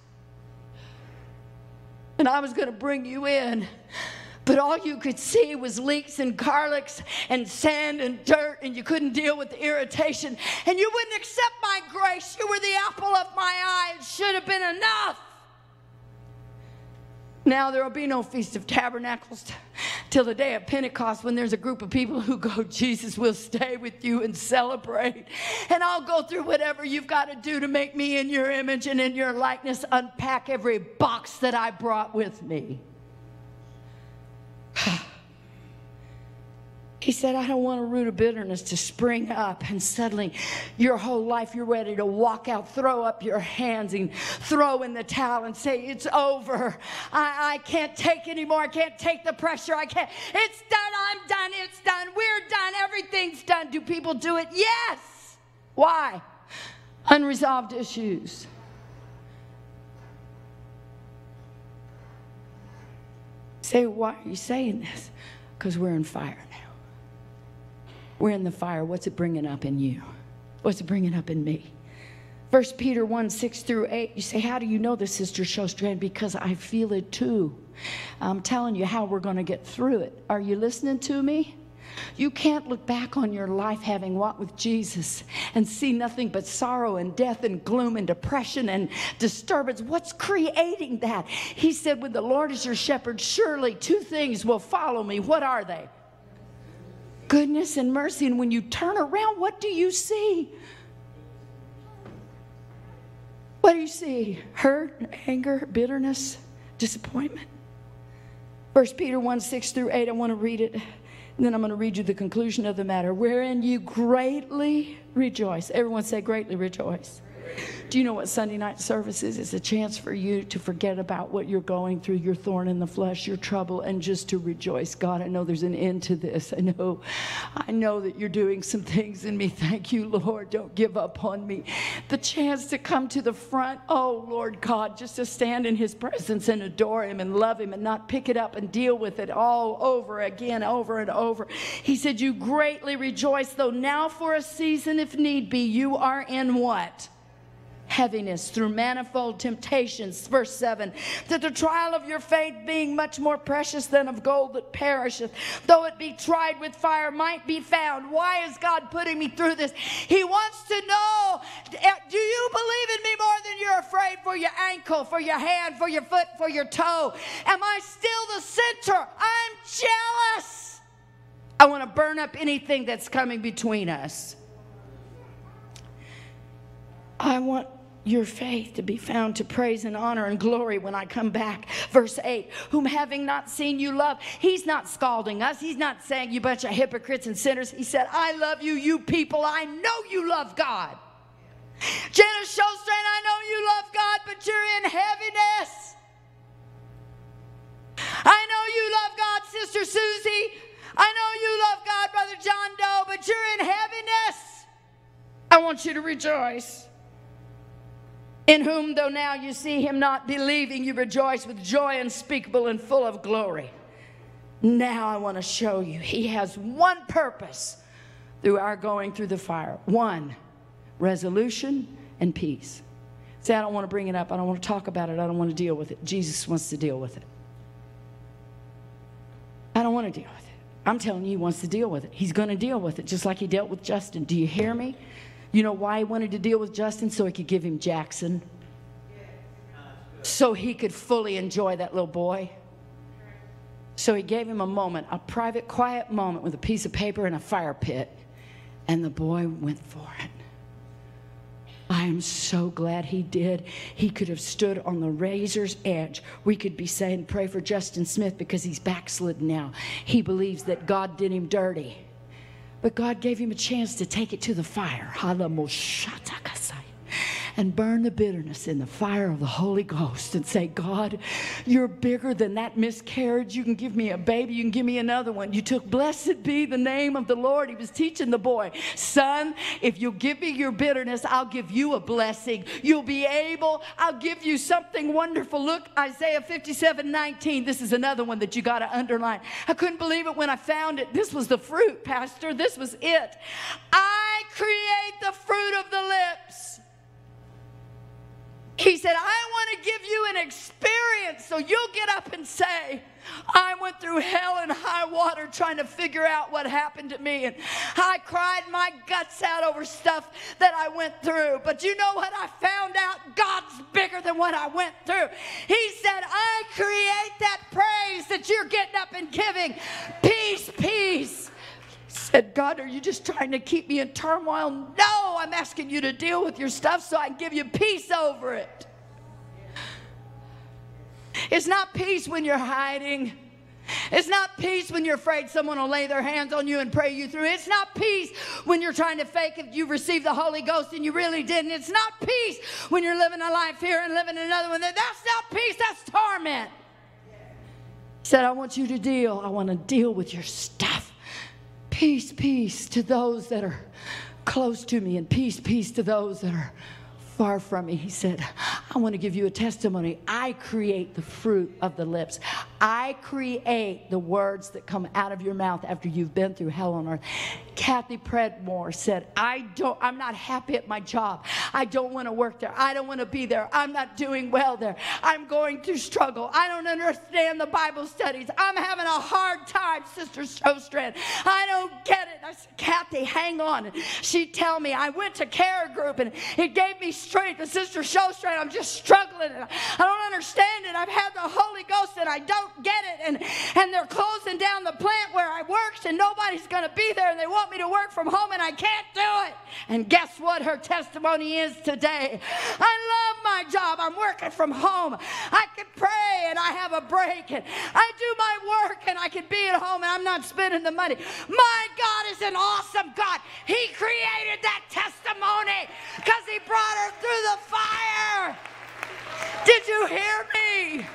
B: And I was going to bring you in. But all you could see was leeks and garlics and sand and dirt, and you couldn't deal with the irritation. And you wouldn't accept my grace. You were the apple of my eye. It should have been enough. Now there will be no Feast of Tabernacles t- till the day of Pentecost when there's a group of people who go, Jesus will stay with you and celebrate. And I'll go through whatever you've got to do to make me in your image and in your likeness, unpack every box that I brought with me. He said, I don't want a root of bitterness to spring up, and suddenly your whole life you're ready to walk out, throw up your hands, and throw in the towel and say, It's over. I, I can't take anymore. I can't take the pressure. I can't. It's done. I'm done. It's done. We're done. Everything's done. Do people do it? Yes. Why? Unresolved issues. Say, why are you saying this? Because we're in fire. We're in the fire. What's it bringing up in you? What's it bringing up in me? First Peter 1 6 through 8. You say, How do you know this, Sister Showstrand? Because I feel it too. I'm telling you how we're going to get through it. Are you listening to me? You can't look back on your life having walked with Jesus and see nothing but sorrow and death and gloom and depression and disturbance. What's creating that? He said, When the Lord is your shepherd, surely two things will follow me. What are they? Goodness and mercy. And when you turn around, what do you see? What do you see? Hurt, anger, bitterness, disappointment. First Peter 1 6 through 8, I want to read it. And then I'm going to read you the conclusion of the matter. Wherein you greatly rejoice. Everyone say, greatly rejoice. Do you know what Sunday night service is? It's a chance for you to forget about what you're going through, your thorn in the flesh, your trouble, and just to rejoice. God, I know there's an end to this. I know, I know that you're doing some things in me. Thank you, Lord. Don't give up on me. The chance to come to the front, oh Lord God, just to stand in His presence and adore Him and love Him and not pick it up and deal with it all over again, over and over. He said, You greatly rejoice, though now for a season, if need be, you are in what? Heaviness through manifold temptations. Verse 7 that the trial of your faith, being much more precious than of gold that perisheth, though it be tried with fire, might be found. Why is God putting me through this? He wants to know eh, do you believe in me more than you're afraid for your ankle, for your hand, for your foot, for your toe? Am I still the center? I'm jealous. I want to burn up anything that's coming between us. I want your faith to be found to praise and honor and glory when I come back. Verse 8, whom having not seen you love. He's not scalding us. He's not saying you bunch of hypocrites and sinners. He said, I love you, you people. I know you love God. Jenna Showstrand, I know you love God, but you're in heaviness. I know you love God, Sister Susie. I know you love God, Brother John Doe, but you're in heaviness. I want you to rejoice in whom, though now you see him not believing, you rejoice with joy unspeakable and full of glory. Now I want to show you, he has one purpose through our going through the fire one, resolution and peace. Say, I don't want to bring it up. I don't want to talk about it. I don't want to deal with it. Jesus wants to deal with it. I don't want to deal with it. I'm telling you, he wants to deal with it. He's going to deal with it, just like he dealt with Justin. Do you hear me? You know why he wanted to deal with Justin? So he could give him Jackson. So he could fully enjoy that little boy. So he gave him a moment, a private, quiet moment with a piece of paper and a fire pit. And the boy went for it. I am so glad he did. He could have stood on the razor's edge. We could be saying, pray for Justin Smith because he's backslidden now. He believes that God did him dirty. But God gave him a chance to take it to the fire and burn the bitterness in the fire of the Holy Ghost and say, God, you're bigger than that miscarriage. You can give me a baby, you can give me another one. You took, blessed be the name of the Lord. He was teaching the boy, son, if you give me your bitterness, I'll give you a blessing. You'll be able, I'll give you something wonderful. Look, Isaiah 57 19. This is another one that you got to underline. I couldn't believe it when I found it. This was the fruit, Pastor. This was it. I create the fruit of the lips. He said, I want to give you an experience so you'll get up and say, I went through hell and high water trying to figure out what happened to me. And I cried my guts out over stuff that I went through. But you know what? I found out God's bigger than what I went through. He said, I create that praise that you're getting up and giving. Peace, peace said, God, are you just trying to keep me in turmoil? No, I'm asking you to deal with your stuff so I can give you peace over it. It's not peace when you're hiding. It's not peace when you're afraid someone will lay their hands on you and pray you through. It's not peace when you're trying to fake if you received the Holy Ghost and you really didn't. It's not peace when you're living a life here and living another one. There. That's not peace, that's torment. He said, I want you to deal. I want to deal with your stuff. Peace, peace to those that are close to me, and peace, peace to those that are far from me. He said, I want to give you a testimony. I create the fruit of the lips. I create the words that come out of your mouth after you've been through hell on earth. Kathy Predmore said, I don't, I'm not happy at my job. I don't want to work there. I don't want to be there. I'm not doing well there. I'm going through struggle. I don't understand the Bible studies. I'm having a hard time, Sister Showstrand. I don't get it. I said, Kathy, hang on. she'd tell me, I went to care group and it gave me strength. And Sister Showstrand, I'm just struggling. And I don't understand it. I've had the Holy Ghost and I don't get it. And, and they're closing down the plant where I worked and nobody's going to be there. And they want me to work from home and I can't do it. And guess what her testimony is today? I love my job. I'm working from home. I can pray and I have a break. And I do my work and I can be at home and I'm not spending the money. My God is an awesome God. He created that testimony because He brought her through the fire. Did you hear me?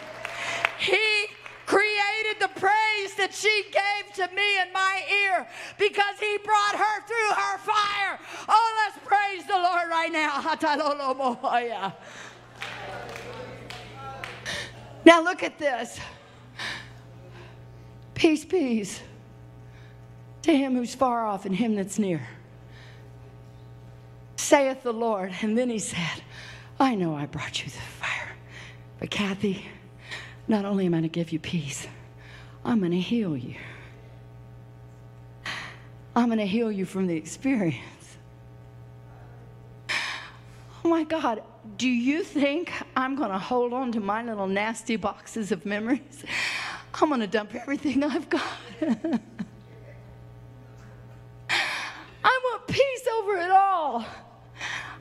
B: He created the praise that she gave to me in my ear because he brought her through her fire. Oh, let's praise the Lord right now. Now, look at this. Peace, peace to him who's far off and him that's near. Saith the Lord. And then he said, I know I brought you the fire. But Kathy, not only am I going to give you peace, I'm going to heal you. I'm going to heal you from the experience. Oh my God, do you think I'm going to hold on to my little nasty boxes of memories? I'm going to dump everything I've got. I want peace over it all.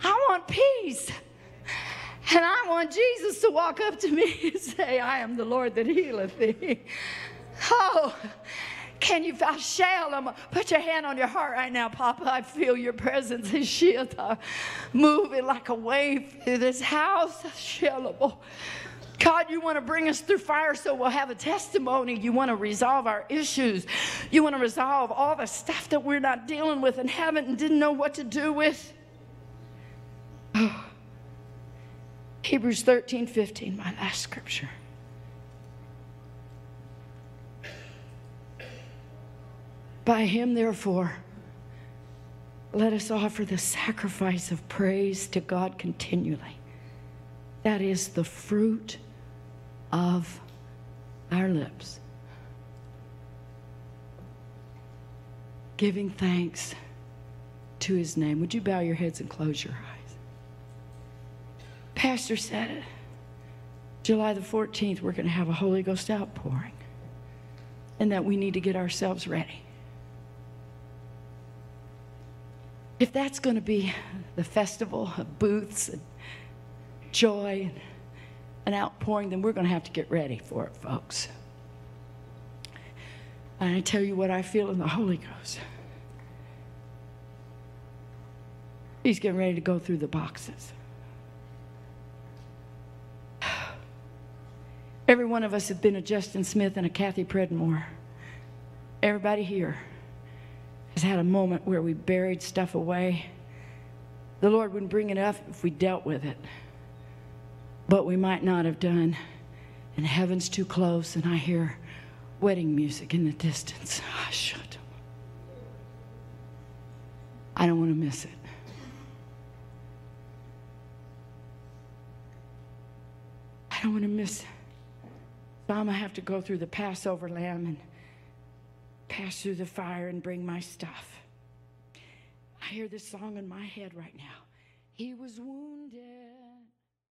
B: I want peace. And I want Jesus to walk up to me and say, I am the Lord that healeth thee. Oh, can you I shall put your hand on your heart right now, Papa? I feel your presence is shield moving like a wave through this house. Shell. God, you want to bring us through fire so we'll have a testimony. You want to resolve our issues. You want to resolve all the stuff that we're not dealing with and haven't and didn't know what to do with. Oh. Hebrews 13, 15, my last scripture. By him, therefore, let us offer the sacrifice of praise to God continually. That is the fruit of our lips. Giving thanks to his name. Would you bow your heads and close your eyes? Pastor said it. July the 14th, we're going to have a Holy Ghost outpouring, and that we need to get ourselves ready. If that's going to be the festival of booths and joy and an outpouring, then we're going to have to get ready for it, folks. And I tell you what I feel in the Holy Ghost. He's getting ready to go through the boxes. Every one of us have been a Justin Smith and a Kathy Predmore. Everybody here has had a moment where we buried stuff away. The Lord wouldn't bring it up if we dealt with it, but we might not have done. And heaven's too close, and I hear wedding music in the distance. Ah, I should. I don't want to miss it. I don't want to miss it. So I'm going to have to go through the Passover lamb and pass through the fire and bring my stuff. I hear this song in my head right now. He was wounded